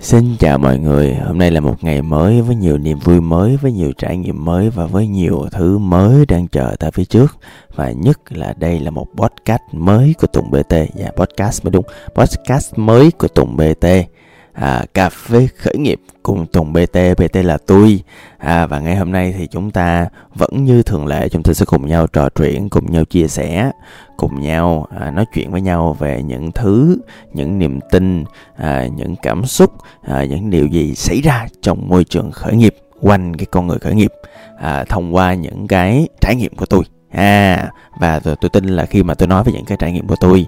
Xin chào mọi người, hôm nay là một ngày mới với nhiều niềm vui mới, với nhiều trải nghiệm mới và với nhiều thứ mới đang chờ ta phía trước. Và nhất là đây là một podcast mới của Tùng BT, dạ podcast mới đúng, podcast mới của Tùng BT à, cà phê khởi nghiệp cùng Tùng BT, BT là tôi. À, và ngày hôm nay thì chúng ta vẫn như thường lệ chúng ta sẽ cùng nhau trò chuyện, cùng nhau chia sẻ, cùng nhau à, nói chuyện với nhau về những thứ, những niềm tin, à, những cảm xúc, à, những điều gì xảy ra trong môi trường khởi nghiệp quanh cái con người khởi nghiệp à, thông qua những cái trải nghiệm của tôi à và tôi, tôi tin là khi mà tôi nói về những cái trải nghiệm của tôi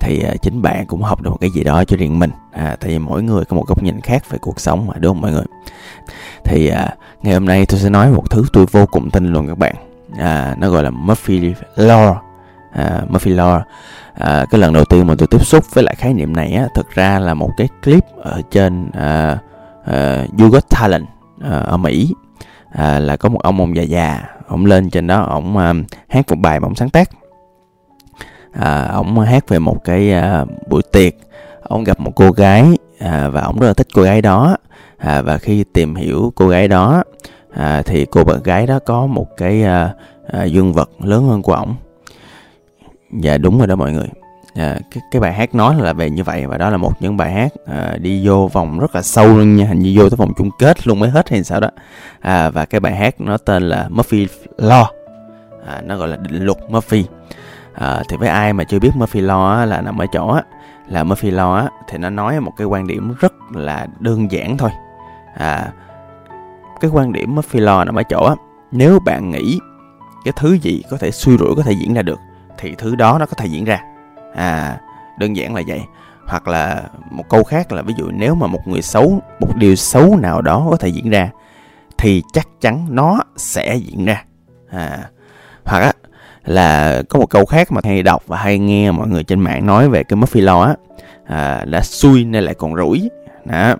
thì à, chính bạn cũng học được một cái gì đó cho riêng mình. À, thì mỗi người có một góc nhìn khác về cuộc sống mà đúng không mọi người? Thì à, ngày hôm nay tôi sẽ nói một thứ tôi vô cùng tin luôn các bạn. À, nó gọi là Murphy Law. À, Murphy Law. À, cái lần đầu tiên mà tôi tiếp xúc với lại khái niệm này á thực ra là một cái clip ở trên à, à, You Got Talent à, ở Mỹ à, là có một ông ông già già ông lên trên đó ông à, hát một bài mà ông sáng tác. À, ông hát về một cái à, buổi tiệc. Ông gặp một cô gái à, và ông rất là thích cô gái đó. À, và khi tìm hiểu cô gái đó à, thì cô bạn gái đó có một cái à, à, dương vật lớn hơn của ổng. Dạ đúng rồi đó mọi người à, cái, cái bài hát nói là về như vậy và đó là một những bài hát à, đi vô vòng rất là sâu luôn nha hình như vô tới vòng chung kết luôn mới hết hay sao đó. À, và cái bài hát nó tên là Murphy Law. À, nó gọi là định luật Murphy. À, thì với ai mà chưa biết Murphy Law á, là nằm ở chỗ á, là Murphy Law á, thì nó nói một cái quan điểm rất là đơn giản thôi. À, cái quan điểm Murphy Law nằm ở chỗ á, nếu bạn nghĩ cái thứ gì có thể suy rủi có thể diễn ra được thì thứ đó nó có thể diễn ra à đơn giản là vậy. Hoặc là một câu khác là ví dụ nếu mà một người xấu một điều xấu nào đó có thể diễn ra thì chắc chắn nó sẽ diễn ra. À hoặc á là có một câu khác mà hay đọc và hay nghe mọi người trên mạng nói về cái Murphy Law á. À, là xui nên lại còn rủi. Đó.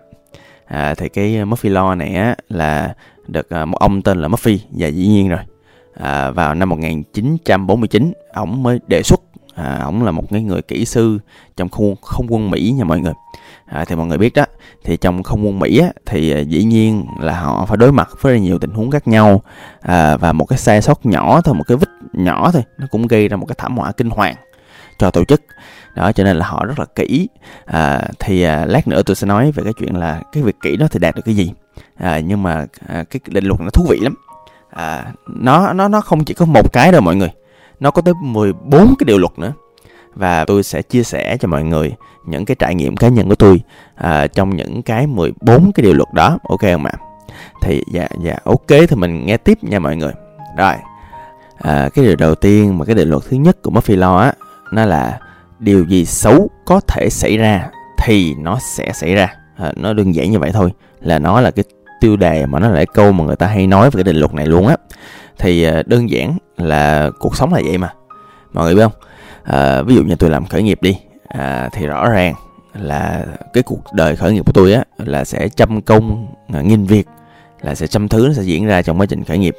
À, thì cái Murphy Law này á là được à, một ông tên là Murphy và dĩ nhiên rồi. À, vào năm 1949 ông mới đề xuất à, ổng là một cái người kỹ sư trong không, không quân Mỹ nha mọi người. À, thì mọi người biết đó thì trong không quân Mỹ á, thì à, dĩ nhiên là họ phải đối mặt với nhiều tình huống khác nhau. À, và một cái sai sót nhỏ thôi một cái vít nhỏ thôi nó cũng gây ra một cái thảm họa kinh hoàng cho tổ chức. Đó cho nên là họ rất là kỹ. À, thì à, lát nữa tôi sẽ nói về cái chuyện là cái việc kỹ đó thì đạt được cái gì. À, nhưng mà à, cái định luật nó thú vị lắm. À, nó nó nó không chỉ có một cái đâu mọi người nó có tới 14 cái điều luật nữa. Và tôi sẽ chia sẻ cho mọi người những cái trải nghiệm cá nhân của tôi à, trong những cái 14 cái điều luật đó. Ok không ạ? Thì dạ dạ ok thì mình nghe tiếp nha mọi người. Rồi à, cái điều đầu tiên mà cái định luật thứ nhất của Murphy Law á nó là điều gì xấu có thể xảy ra thì nó sẽ xảy ra. À, nó đơn giản như vậy thôi là nó là cái tiêu đề mà nó là cái câu mà người ta hay nói về cái định luật này luôn á thì ờ, đơn giản là cuộc sống là vậy mà. Mọi người biết không? À, ví dụ như tôi làm khởi nghiệp đi à, thì rõ ràng là cái cuộc đời khởi nghiệp của tôi á là sẽ chăm công nghìn việc là sẽ chăm thứ nó sẽ diễn ra trong quá trình khởi nghiệp.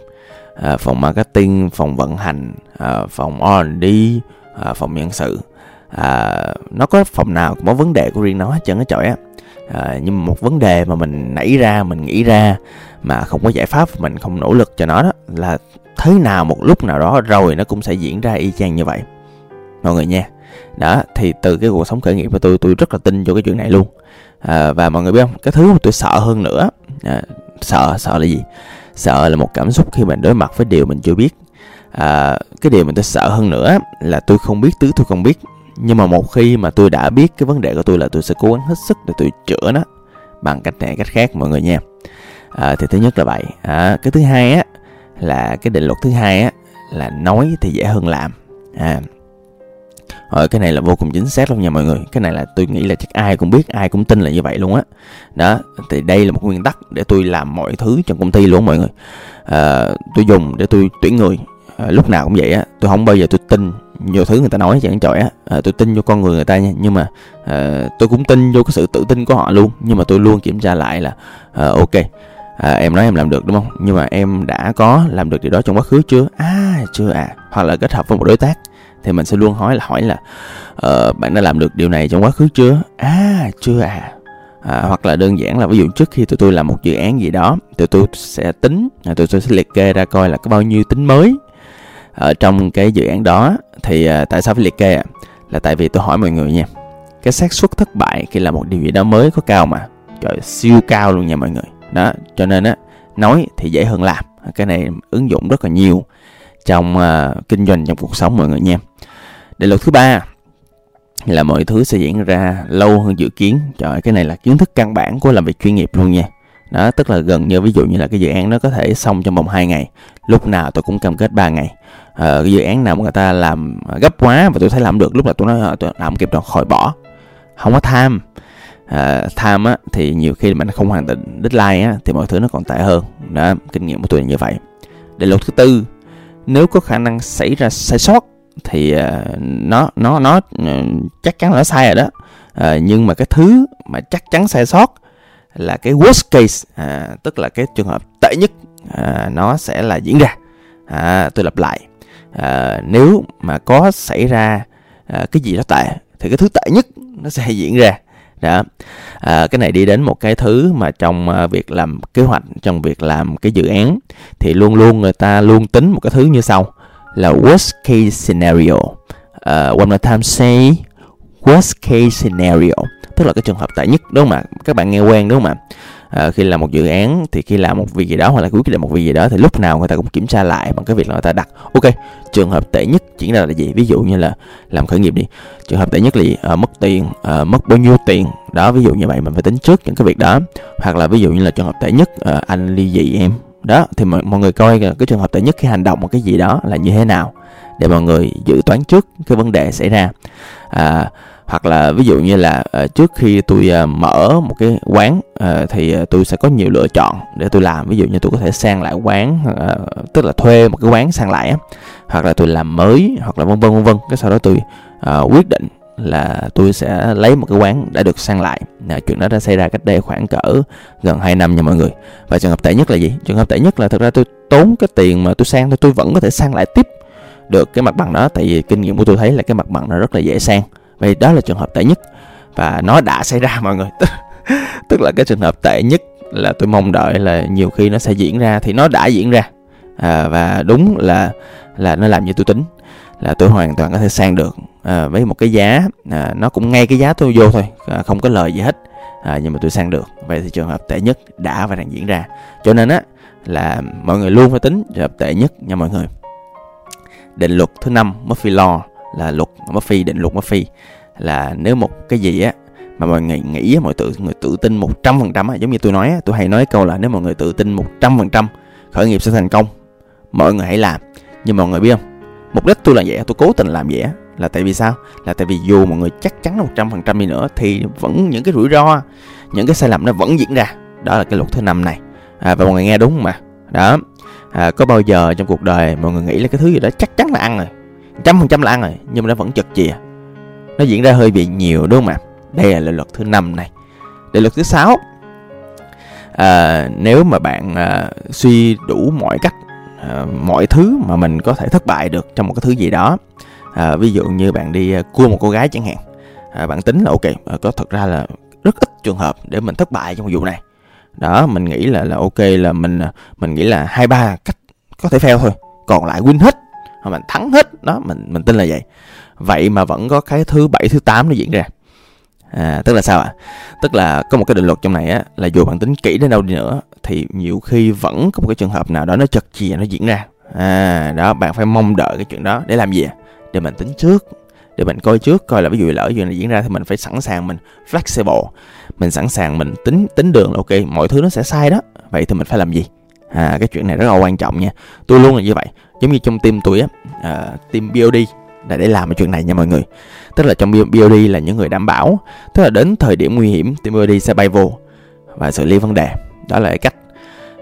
À, phòng marketing phòng vận hành à, phòng R&D à, phòng nhân sự. À, nó có phòng nào cũng có vấn đề của riêng nó hết trơn á trời á à, nhưng một vấn đề mà mình nảy ra mình nghĩ ra mà không có giải pháp mình không nỗ lực cho nó đó là thế nào một lúc nào đó rồi nó cũng sẽ diễn ra y chang như vậy. Mọi người nha. Đó thì từ cái cuộc sống khởi nghiệp của tôi tôi rất là tin cho cái chuyện này luôn. À, và mọi người biết không? Cái thứ mà tôi sợ hơn nữa à, sợ sợ là gì? Sợ là một cảm xúc khi mình đối mặt với điều mình chưa biết. À, cái điều mình tôi sợ hơn nữa là tôi không biết thứ tôi không biết nhưng mà một khi mà tôi đã biết cái vấn đề của tôi là tôi sẽ cố gắng hết sức để tôi chữa nó bằng cách này cách khác mọi người nha. À, thì thứ nhất là vậy. À, cái thứ hai á là cái định luật thứ hai á là nói thì dễ hơn làm. À Ờ, cái này là vô cùng chính xác luôn nha mọi người. Cái này là tôi nghĩ là chắc ai cũng biết ai cũng tin là như vậy luôn á. Đó. thì đây là một nguyên tắc để tôi làm mọi thứ trong công ty luôn mọi người. À, tôi dùng để tôi tuyển người. À, lúc nào cũng vậy á tôi không bao giờ tôi tin nhiều thứ người ta nói chẳng chọi á. À, tôi tin vô con người người ta nha. Nhưng mà à, tôi cũng tin vô cái sự tự tin của họ luôn. Nhưng mà tôi luôn kiểm tra lại là à, ok à, em nói em làm được đúng không? Nhưng mà em đã có làm được điều đó trong quá khứ chưa? À chưa à hoặc là kết hợp với một đối tác thì mình sẽ luôn hỏi là hỏi là uh, bạn đã làm được điều này trong quá khứ chưa? À chưa à à, hoặc là đơn giản là ví dụ trước khi tụi tôi làm một dự án gì đó tụi tôi sẽ tính à, tụi tôi sẽ liệt kê ra coi là có bao nhiêu tính mới ở trong cái dự án đó thì à, tại sao phải liệt kê à? là tại vì tôi hỏi mọi người nha cái xác suất thất bại khi làm một điều gì đó mới có cao mà. Trời siêu cao luôn nha mọi người. Đó cho nên á nói thì dễ hơn làm. Cái này ứng dụng rất là nhiều trong uh, kinh doanh trong cuộc sống mọi người nha. Định luật thứ ba là mọi thứ sẽ diễn ra lâu hơn dự kiến. Trời cái này là kiến thức căn bản của làm việc chuyên nghiệp luôn nha đó tức là gần như ví dụ như là cái dự án nó có thể xong trong vòng 2 ngày. Lúc nào tôi cũng cam kết 3 ngày. À, cái dự án nào mà người ta làm gấp quá và tôi thấy làm được lúc là tôi nói ờ, tôi làm kịp rồi khỏi bỏ. Không có tham. À, tham á thì nhiều khi mình không hoàn thành deadline á thì mọi thứ nó còn tệ hơn. Đó kinh nghiệm của tôi là như vậy. Để luật thứ tư nếu có khả năng xảy ra sai sót thì uh, nó nó nó uh, chắc chắn là nó sai rồi đó. Uh, nhưng mà cái thứ mà chắc chắn sai sót là cái worst case à, tức là cái trường hợp tệ nhất à, nó sẽ là diễn ra. À, tôi lặp lại à, nếu mà có xảy ra à, cái gì đó tệ thì cái thứ tệ nhất nó sẽ diễn ra. Đó. À, cái này đi đến một cái thứ mà trong à, việc làm kế hoạch trong việc làm cái dự án thì luôn luôn người ta luôn tính một cái thứ như sau là worst case scenario. Uh, one more time say worst case scenario tức là cái trường hợp tệ nhất đúng không ạ? Các bạn nghe quen đúng không ạ? À, khi làm một dự án thì khi làm một việc gì đó hoặc là quyết định một việc gì đó thì lúc nào người ta cũng kiểm tra lại bằng cái việc là người ta đặt. Ok trường hợp tệ nhất diễn ra là gì? Ví dụ như là làm khởi nghiệp đi. Trường hợp tệ nhất là gì? À, mất tiền à, mất bao nhiêu tiền? Đó ví dụ như vậy mình phải tính trước những cái việc đó. Hoặc là ví dụ như là trường hợp tệ nhất à, anh ly dị em. Đó thì mọi, mọi người coi cái trường hợp tệ nhất khi hành động một cái gì đó là như thế nào để mọi người dự toán trước cái vấn đề xảy ra. À, hoặc là ví dụ như là uh, trước khi tôi uh, mở một cái quán uh, thì uh, tôi sẽ có nhiều lựa chọn để tôi làm. Ví dụ như tôi có thể sang lại quán uh, tức là thuê một cái quán sang lại hoặc là tôi làm mới hoặc là vân vân vân vân. Cái sau đó tôi uh, quyết định là tôi sẽ lấy một cái quán đã được sang lại. À, chuyện đó đã xảy ra cách đây khoảng cỡ gần 2 năm nha mọi người. Và trường hợp tệ nhất là gì? Trường hợp tệ nhất là thực ra tôi tốn cái tiền mà tôi sang thôi tôi vẫn có thể sang lại tiếp được cái mặt bằng đó. Tại vì kinh nghiệm của tôi thấy là cái mặt bằng nó rất là dễ sang vậy đó là trường hợp tệ nhất. Và nó đã xảy ra mọi người. Tức là cái trường hợp tệ nhất là tôi mong đợi là nhiều khi nó sẽ diễn ra thì nó đã diễn ra. À, và đúng là là nó làm như tôi tính là tôi hoàn toàn có thể sang được à, với một cái giá à, nó cũng ngay cái giá tôi vô thôi à, không có lời gì hết. À, nhưng mà tôi sang được. Vậy thì trường hợp tệ nhất đã và đang diễn ra. Cho nên á là mọi người luôn phải tính trường hợp tệ nhất nha mọi người. Định luật thứ năm Murphy Law là luật Murphy định luật Murphy là nếu một cái gì á mà mọi người nghĩ mọi tự người tự tin một trăm phần trăm giống như tôi nói tôi hay nói câu là nếu mọi người tự tin một trăm phần trăm khởi nghiệp sẽ thành công. Mọi người hãy làm. Nhưng mọi người biết không? Mục đích tôi là vậy tôi cố tình làm vậy là tại vì sao? Là tại vì dù mọi người chắc chắn là một trăm phần trăm đi nữa thì vẫn những cái rủi ro những cái sai lầm nó vẫn diễn ra. Đó là cái luật thứ năm này. À, và mọi người nghe đúng mà đó. À, có bao giờ trong cuộc đời mọi người nghĩ là cái thứ gì đó chắc chắn là ăn rồi? Trăm phần trăm là ăn rồi nhưng mà nó vẫn chật chìa. Nó diễn ra hơi bị nhiều đúng không ạ? Đây là luật thứ năm này. Định luật thứ sáu à, nếu mà bạn à, suy đủ mọi cách à, mọi thứ mà mình có thể thất bại được trong một cái thứ gì đó à, ví dụ như bạn đi à, cua một cô gái chẳng hạn à, bạn tính là ok à, có thật ra là rất ít trường hợp để mình thất bại trong vụ này. Đó mình nghĩ là là ok là mình à, mình nghĩ là hai ba cách có thể fail thôi. Còn lại win hết mình thắng hết đó mình mình tin là vậy. Vậy mà vẫn có cái thứ bảy thứ tám nó diễn ra. À, tức là sao ạ? À? tức là có một cái định luật trong này á là dù bạn tính kỹ đến đâu đi nữa thì nhiều khi vẫn có một cái trường hợp nào đó nó chật chìa nó diễn ra. À đó bạn phải mong đợi cái chuyện đó để làm gì à để mình tính trước để mình coi trước coi là ví dụ lỡ chuyện này diễn ra thì mình phải sẵn sàng mình flexible. Mình sẵn sàng mình tính tính đường là ok mọi thứ nó sẽ sai đó. Vậy thì mình phải làm gì? À cái chuyện này rất là quan trọng nha. Tôi luôn là như vậy. Giống như trong team tôi á uh, team BOD là để làm cái chuyện này nha mọi người. Tức là trong BOD là những người đảm bảo tức là đến thời điểm nguy hiểm team BOD sẽ bay vô và xử lý vấn đề. Đó là cái cách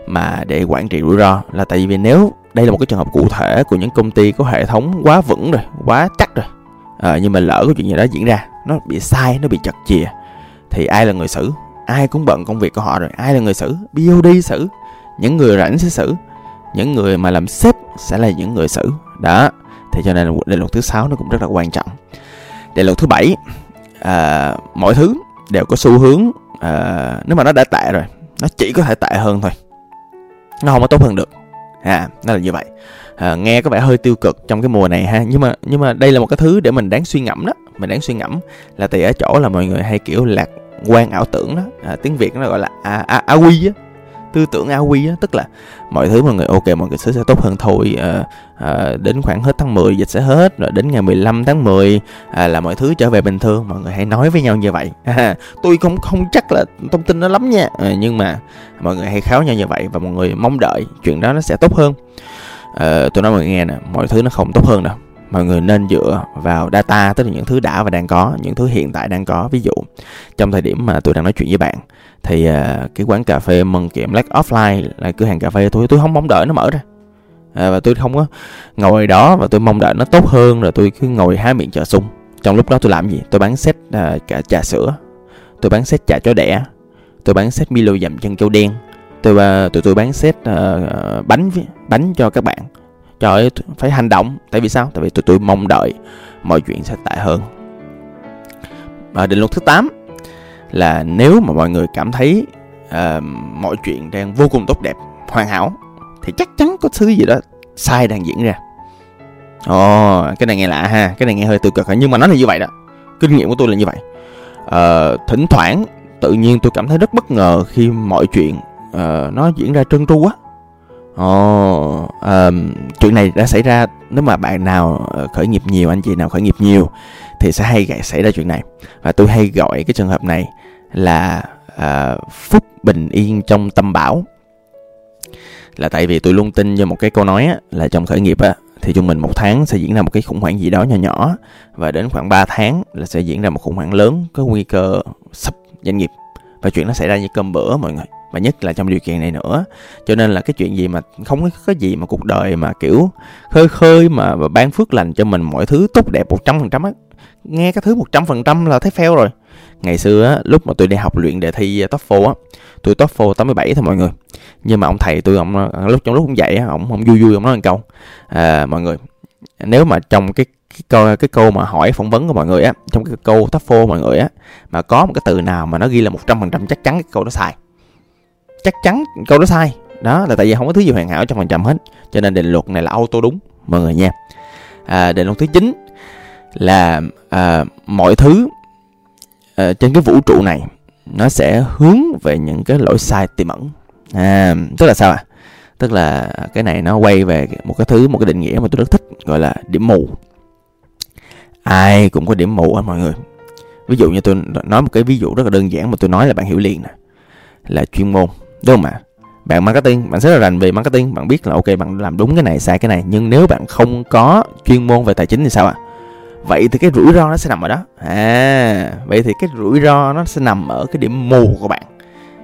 mà để quản trị rủi ro là tại vì nếu đây là một cái trường hợp cụ thể của những công ty có hệ thống quá vững rồi quá chắc rồi à, nhưng mà lỡ có chuyện gì đó diễn ra nó bị sai nó bị chật chìa thì ai là người xử? Ai cũng bận công việc của họ rồi ai là người xử? BOD xử những người rảnh sẽ xử. Những người mà làm sếp sẽ là những người xử. Đó. Thì cho nên định luật thứ sáu nó cũng rất là quan trọng. Định luật thứ bảy à, mọi thứ đều có xu hướng à, nếu mà nó đã tệ rồi nó chỉ có thể tệ hơn thôi. Nó không có tốt hơn được. À nó là như vậy. À, nghe có vẻ hơi tiêu cực trong cái mùa này ha nhưng mà nhưng mà đây là một cái thứ để mình đáng suy ngẫm đó. Mình đáng suy ngẫm là tại ở chỗ là mọi người hay kiểu lạc quan ảo tưởng đó. À, tiếng việt nó gọi là a a a quy á tư tưởng áo quy á tức là mọi thứ mọi người ok mọi người sẽ, sẽ tốt hơn thôi à, à, đến khoảng hết tháng 10 dịch sẽ hết rồi đến ngày 15 tháng 10 à, là mọi thứ trở về bình thường. Mọi người hãy nói với nhau như vậy. À, tôi không không chắc là thông tin nó lắm nha. À, nhưng mà mọi người hãy kháo nhau như vậy và mọi người mong đợi chuyện đó nó sẽ tốt hơn. À, tôi nói mọi người nghe nè mọi thứ nó không tốt hơn đâu mọi người nên dựa vào data tức là những thứ đã và đang có những thứ hiện tại đang có. Ví dụ trong thời điểm mà tôi đang nói chuyện với bạn thì uh, cái quán cà phê mừng kiệm Black Offline là cửa hàng cà phê tôi tôi không mong đợi nó mở ra. À, và tôi không có ngồi đó và tôi mong đợi nó tốt hơn rồi tôi cứ ngồi há miệng chờ sung. Trong lúc đó tôi làm gì? Tôi bán set uh, cả trà sữa. Tôi bán set trà chó đẻ. Tôi bán set Milo dầm chân châu đen. Tôi uh, tụi tôi bán set uh, bánh bánh cho các bạn trời ơi phải hành động. Tại vì sao? Tại vì tụi tôi mong đợi mọi chuyện sẽ tệ hơn. Và định luật thứ 8 là nếu mà mọi người cảm thấy uh, mọi chuyện đang vô cùng tốt đẹp hoàn hảo thì chắc chắn có thứ gì đó sai đang diễn ra. Ồ oh, cái này nghe lạ ha. Cái này nghe hơi tiêu cực nhưng mà nó là như vậy đó. Kinh nghiệm của tôi là như vậy. Uh, thỉnh thoảng tự nhiên tôi cảm thấy rất bất ngờ khi mọi chuyện uh, nó diễn ra trơn tru quá Ồ, oh, um, chuyện này đã xảy ra nếu mà bạn nào ờ, khởi nghiệp nhiều, anh chị nào khởi nghiệp nhiều thì sẽ hay xảy ra chuyện này. Và tôi hay gọi cái trường hợp này là uh, phúc bình yên trong tâm bảo. Là tại vì tôi luôn tin vào một cái câu nói á, là trong khởi nghiệp á, thì trung bình một tháng sẽ diễn ra một cái khủng hoảng gì đó nhỏ nhỏ và đến khoảng 3 tháng là sẽ diễn ra một khủng hoảng lớn có nguy cơ sập doanh nghiệp và chuyện nó xảy ra như cơm bữa mọi người và nhất là trong điều kiện này nữa. Cho nên là cái chuyện gì mà không có gì mà cuộc đời mà kiểu khơi khơi mà, và ban phước lành cho mình mọi thứ tốt đẹp một trăm phần trăm á. Nghe cái thứ một trăm phần trăm là thấy fail rồi. Ngày xưa á lúc mà tôi đi học luyện đề thi à, TOEFL á tôi TOEFL 87 thôi mọi người. Nhưng mà ông thầy tôi ông lúc trong lúc cũng dạy ông ông vui vui ông nói một câu. À, mọi người nếu mà trong cái cái câu cái câu mà hỏi phỏng vấn của mọi người á trong cái câu TOEFL mọi người á mà có một cái từ nào mà nó ghi là một trăm phần trăm chắc chắn cái câu đó sai chắc chắn câu đó sai. Đó là tại vì không có thứ gì hoàn hảo trăm phần trăm hết. Cho nên định luật này là auto đúng mọi người nha. À, định luật thứ chín là à, mọi thứ à, trên cái vũ trụ này nó sẽ hướng về những cái lỗi sai tiềm ẩn. À, tức là sao ạ? À? tức là cái này nó quay về một cái thứ một cái định nghĩa mà tôi rất thích gọi là điểm mù. Ai cũng có điểm mù á mọi người. Ví dụ như tôi nói một cái ví dụ rất là đơn giản mà tôi nói là bạn hiểu liền nè là chuyên môn đúng không ạ? Bạn marketing bạn rất là rành về marketing. Bạn biết là ok bạn làm đúng cái này sai cái này. Nhưng nếu bạn không có chuyên môn về tài chính thì sao ạ? Vậy thì cái rủi ro nó sẽ nằm ở đó. À vậy thì cái rủi ro nó sẽ nằm ở cái điểm mù của bạn.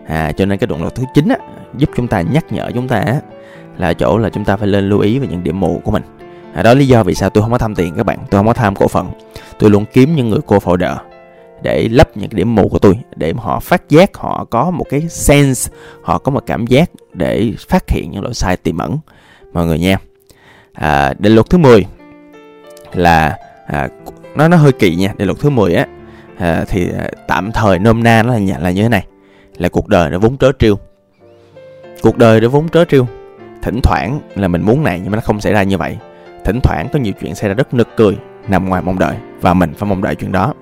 À cho nên cái đoạn luật thứ chín á giúp chúng ta nhắc nhở chúng ta á là chỗ là chúng ta phải lên lưu ý về những điểm mù của mình. À, đó lý do vì sao tôi không có tham tiền các bạn. Tôi không có tham cổ phần. Tôi luôn kiếm những người cô folder để lấp những cái điểm mù của tôi để họ phát giác họ có một cái sense họ có một cảm giác để phát hiện những lỗi sai tiềm ẩn mọi người nha. À, định luật thứ 10 là à, nó nó hơi kỳ nha định luật thứ 10 á à, thì à, tạm thời nôm na nó là, là như thế này là cuộc đời nó vốn trớ trêu. Cuộc đời nó vốn trớ trêu. Thỉnh thoảng là mình muốn này nhưng mà nó không xảy ra như vậy. Thỉnh thoảng có nhiều chuyện xảy ra rất nực cười nằm ngoài mong đợi và mình phải mong đợi chuyện đó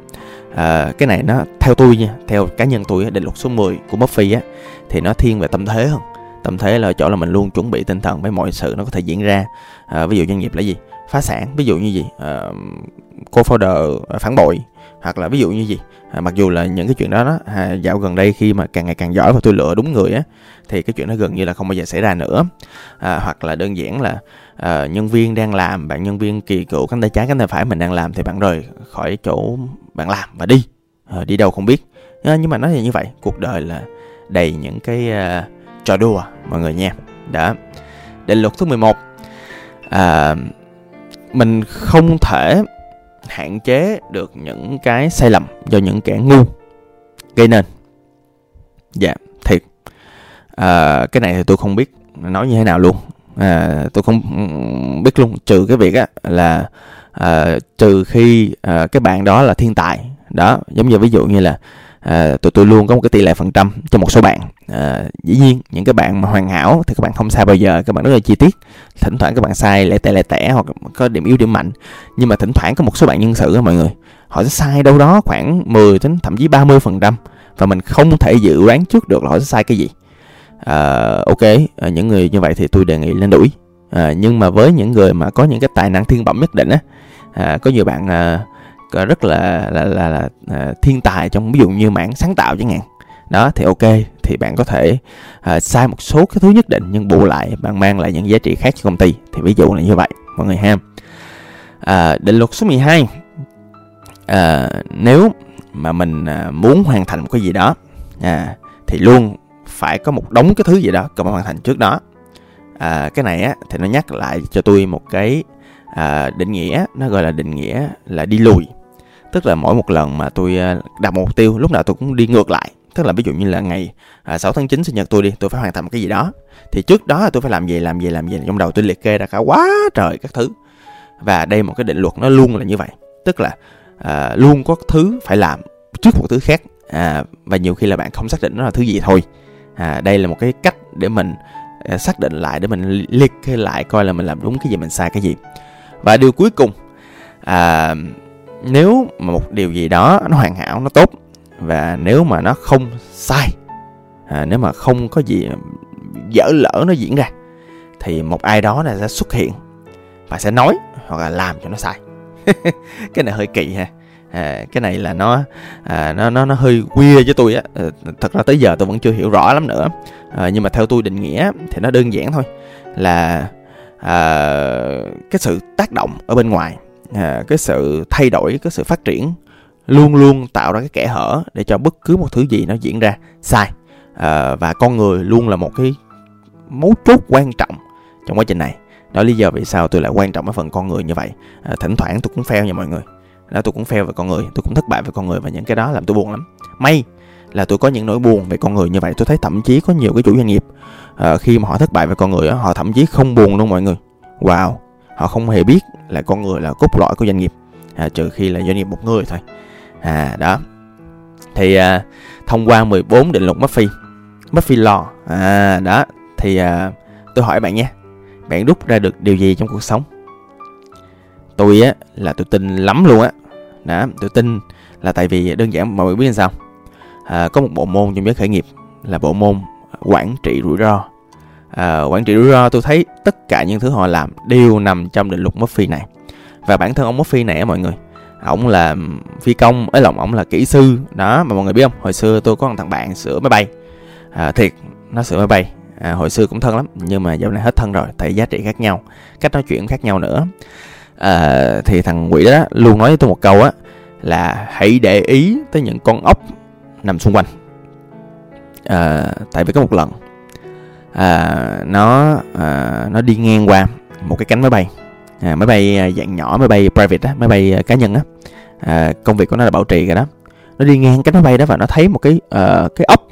à, cái này nó theo tôi nha theo cá nhân tôi định luật số 10 của Buffy á thì nó thiên về tâm thế hơn. Tâm thế là chỗ là mình luôn chuẩn bị tinh thần với mọi sự nó có thể diễn ra. À, ví dụ doanh nghiệp là gì? Phá sản ví dụ như gì? Ờ, à, cô founder phản bội hoặc là ví dụ như gì? À, mặc dù là những cái chuyện đó đó à, dạo gần đây khi mà càng ngày càng giỏi và tôi lựa đúng người á thì cái chuyện nó gần như là không bao giờ xảy ra nữa. À, hoặc là đơn giản là uh, nhân viên đang làm bạn nhân viên kỳ cựu cánh tay trái cánh tay phải mình đang làm thì bạn rời khỏi chỗ bạn làm và đi. Uh, đi đâu không biết. Uh, nhưng mà nói là như vậy cuộc đời là đầy những cái uh, trò đùa mọi người nha. Đã định luật thứ 11 à, mình không thể hạn chế được những cái sai lầm do những kẻ ngu gây nên. Dạ thiệt. À, cái này thì tôi không biết nói như thế nào luôn à, tôi không biết luôn trừ cái việc á là à, trừ khi à, cái bạn đó là thiên tài. Đó giống như ví dụ như là à, tụi tôi luôn có một cái tỷ lệ phần trăm cho một số bạn. À, dĩ nhiên những cái bạn mà hoàn hảo thì các bạn không sai bao giờ các bạn rất là chi tiết. Thỉnh thoảng các bạn sai lẻ tẻ lẻ tẻ hoặc có điểm yếu điểm mạnh. Nhưng mà thỉnh thoảng có một số bạn nhân sự á mọi người họ sẽ sai đâu đó khoảng 10 đến thậm chí 30 phần trăm và mình không thể dự đoán trước được là họ sẽ sai cái gì uh, ok uh, những người như vậy thì tôi đề nghị lên đuổi uh, à, nhưng mà với những người mà có những cái tài năng thiên bẩm nhất định á uh, có nhiều bạn uh, rất là là, là, là, uh, thiên tài trong ví dụ như mảng sáng tạo chẳng hạn. Đó thì ok thì bạn có thể uh, sai một số cái thứ nhất định nhưng bù lại bạn mang lại những giá trị khác cho công ty. Thì ví dụ là như vậy mọi người ha. Uh, định luật số 12 uh, nếu mà mình uh, muốn hoàn thành một cái gì đó à, thì luôn phải có một đống cái thứ gì đó cần phải hoàn thành trước đó. À, cái này á thì nó nhắc lại cho tôi một cái à, định nghĩa nó gọi là định nghĩa là đi lùi. Tức là mỗi một lần mà tôi à, đặt một mục tiêu lúc nào tôi cũng đi ngược lại. Tức là ví dụ như là ngày à, 6 tháng 9 sinh nhật tôi đi tôi phải hoàn thành một cái gì đó. Thì trước đó tôi phải làm gì làm gì làm gì trong đầu tôi liệt kê ra cả quá trời các thứ. Và đây một cái định luật nó luôn là như vậy. Tức là à, luôn có thứ phải làm trước một thứ khác. À, và nhiều khi là bạn không xác định nó là thứ gì thôi à, đây là một cái cách để mình à, xác định lại để mình liệt kê lại coi là mình làm đúng cái gì mình sai cái gì. Và điều cuối cùng à, nếu mà một điều gì đó nó hoàn hảo nó tốt và nếu mà nó không sai à, nếu mà không có gì dở lỡ nó diễn ra thì một ai đó là sẽ xuất hiện và sẽ nói hoặc là làm cho nó sai. Cái này hơi kỳ ha à, cái này là nó à, nó nó nó hơi weird với tôi á. À, thật ra tới giờ tôi vẫn chưa hiểu rõ lắm nữa. À, nhưng mà theo tôi định nghĩa thì nó đơn giản thôi. Là à, cái sự tác động ở bên ngoài à, cái sự thay đổi cái sự phát triển luôn luôn tạo ra cái kẽ hở để cho bất cứ một thứ gì nó diễn ra sai. À, và con người luôn là một cái mấu chốt quan trọng trong quá trình này. Đó lý do vì sao tôi lại quan trọng cái phần con người như vậy. À, thỉnh thoảng tôi cũng fail nha mọi người là tôi cũng fail về con người tôi cũng thất bại về con người và những cái đó làm tôi buồn lắm. May là tôi có những nỗi buồn về con người như vậy tôi thấy thậm chí có nhiều cái chủ doanh nghiệp uh, khi mà họ thất bại về con người họ thậm chí không buồn luôn mọi người. Wow họ không hề biết là con người là cốt lõi của doanh nghiệp à, trừ khi là doanh nghiệp một người thôi. À đó. Thì à, thông qua 14 định luật Murphy Murphy Law à đó thì à, tôi hỏi bạn nha bạn rút ra được điều gì trong cuộc sống? Tôi á là tôi tin lắm luôn á đó tôi tin là tại vì đơn giản mọi người biết sao. À, có một bộ môn trong giới khởi nghiệp là bộ môn quản trị rủi ro. À, quản trị rủi ro tôi thấy tất cả những thứ họ làm đều nằm trong định luật Murphy này. Và bản thân ông Murphy này á mọi người ổng là phi công ấy lòng ổng là kỹ sư. Đó mà mọi người biết không? Hồi xưa tôi có một thằng bạn sửa máy bay. À, thiệt nó sửa máy bay. À, hồi xưa cũng thân lắm nhưng mà dạo này hết thân rồi tại giá trị khác nhau cách nói chuyện khác nhau nữa à, thì thằng quỷ đó luôn nói với tôi một câu á là hãy để ý tới những con ốc nằm xung quanh. À, tại vì có một lần à, nó à, nó đi ngang qua một cái cánh máy bay. À, máy bay dạng nhỏ máy bay private á máy bay cá nhân á. À, công việc của nó là bảo trì rồi đó. Nó đi ngang cánh máy bay đó và nó thấy một cái uh, cái ốc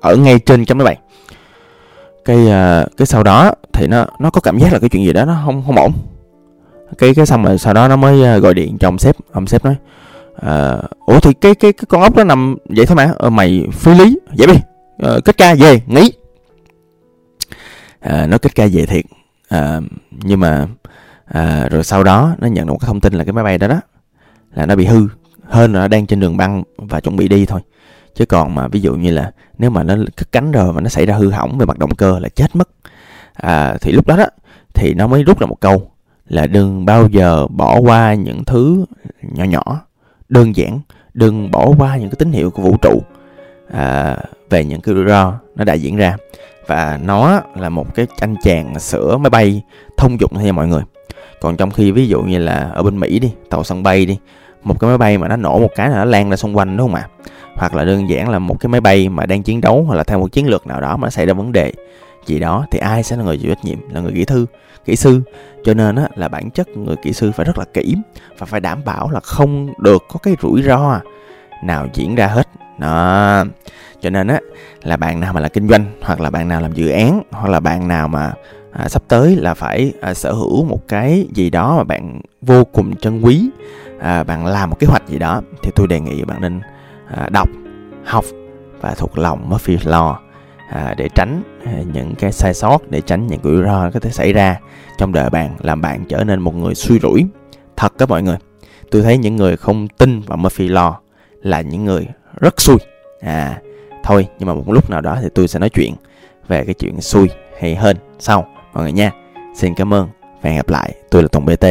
ở ngay trên cánh máy bay. Cái uh, cái sau đó thì nó nó có cảm giác là cái chuyện gì đó nó không không ổn cái cái xong rồi sau đó nó mới ờ, gọi điện cho ông sếp. Ông sếp nói ờ, ủa thì cái cái cái con ốc nó nằm vậy thôi mà ờ, mày phi lý vậy đi. Ờ, kết ca về nghỉ. Ờ, à, nó kết ca về thiệt. À, nhưng mà à, rồi sau đó nó nhận được một cái thông tin là cái máy bay đó đó là nó bị hư hơn là nó đang trên đường băng và chuẩn bị đi thôi. Chứ còn mà ví dụ như là nếu mà nó cất cánh rồi mà nó xảy ra hư hỏng về mặt động cơ là chết mất. À, thì lúc đó đó thì nó mới rút ra một câu là đừng bao giờ bỏ qua những thứ nhỏ nhỏ. Đơn giản đừng bỏ qua những cái tín hiệu của vũ trụ à, về những cái rủi ro nó đã diễn ra. Và nó là một cái anh chàng sửa máy bay thông dụng thôi mọi người. Còn trong khi ví dụ như là ở bên Mỹ đi tàu sân bay đi một cái máy bay mà nó nổ một cái là nó lan ra xung quanh đúng không ạ? Hoặc là đơn giản là một cái máy bay mà đang chiến đấu hoặc là theo một chiến lược nào đó mà nó xảy ra vấn đề gì đó thì ai sẽ là người chịu trách nhiệm là người kỹ thư kỹ sư. Cho nên á, là bản chất người kỹ sư phải rất là kỹ và phải đảm bảo là không được có cái rủi ro nào diễn ra hết. Đó. Cho nên á là bạn nào mà là kinh doanh hoặc là bạn nào làm dự án hoặc là bạn nào mà à, sắp tới là phải à, sở hữu một cái gì đó mà bạn vô cùng trân quý à, bạn làm một kế hoạch gì đó thì tôi đề nghị bạn nên à, đọc học và thuộc lòng Murphy Law à, để tránh à, những cái sai sót để tránh những rủi ro có thể xảy ra trong đời bạn làm bạn trở nên một người suy rủi. Thật các mọi người tôi thấy những người không tin vào Murphy Law là những người rất xui. À thôi nhưng mà một lúc nào đó thì tôi sẽ nói chuyện về cái chuyện xui hay hơn sau mọi người nha. Xin cảm ơn và hẹn gặp lại. Tôi là Tùng BT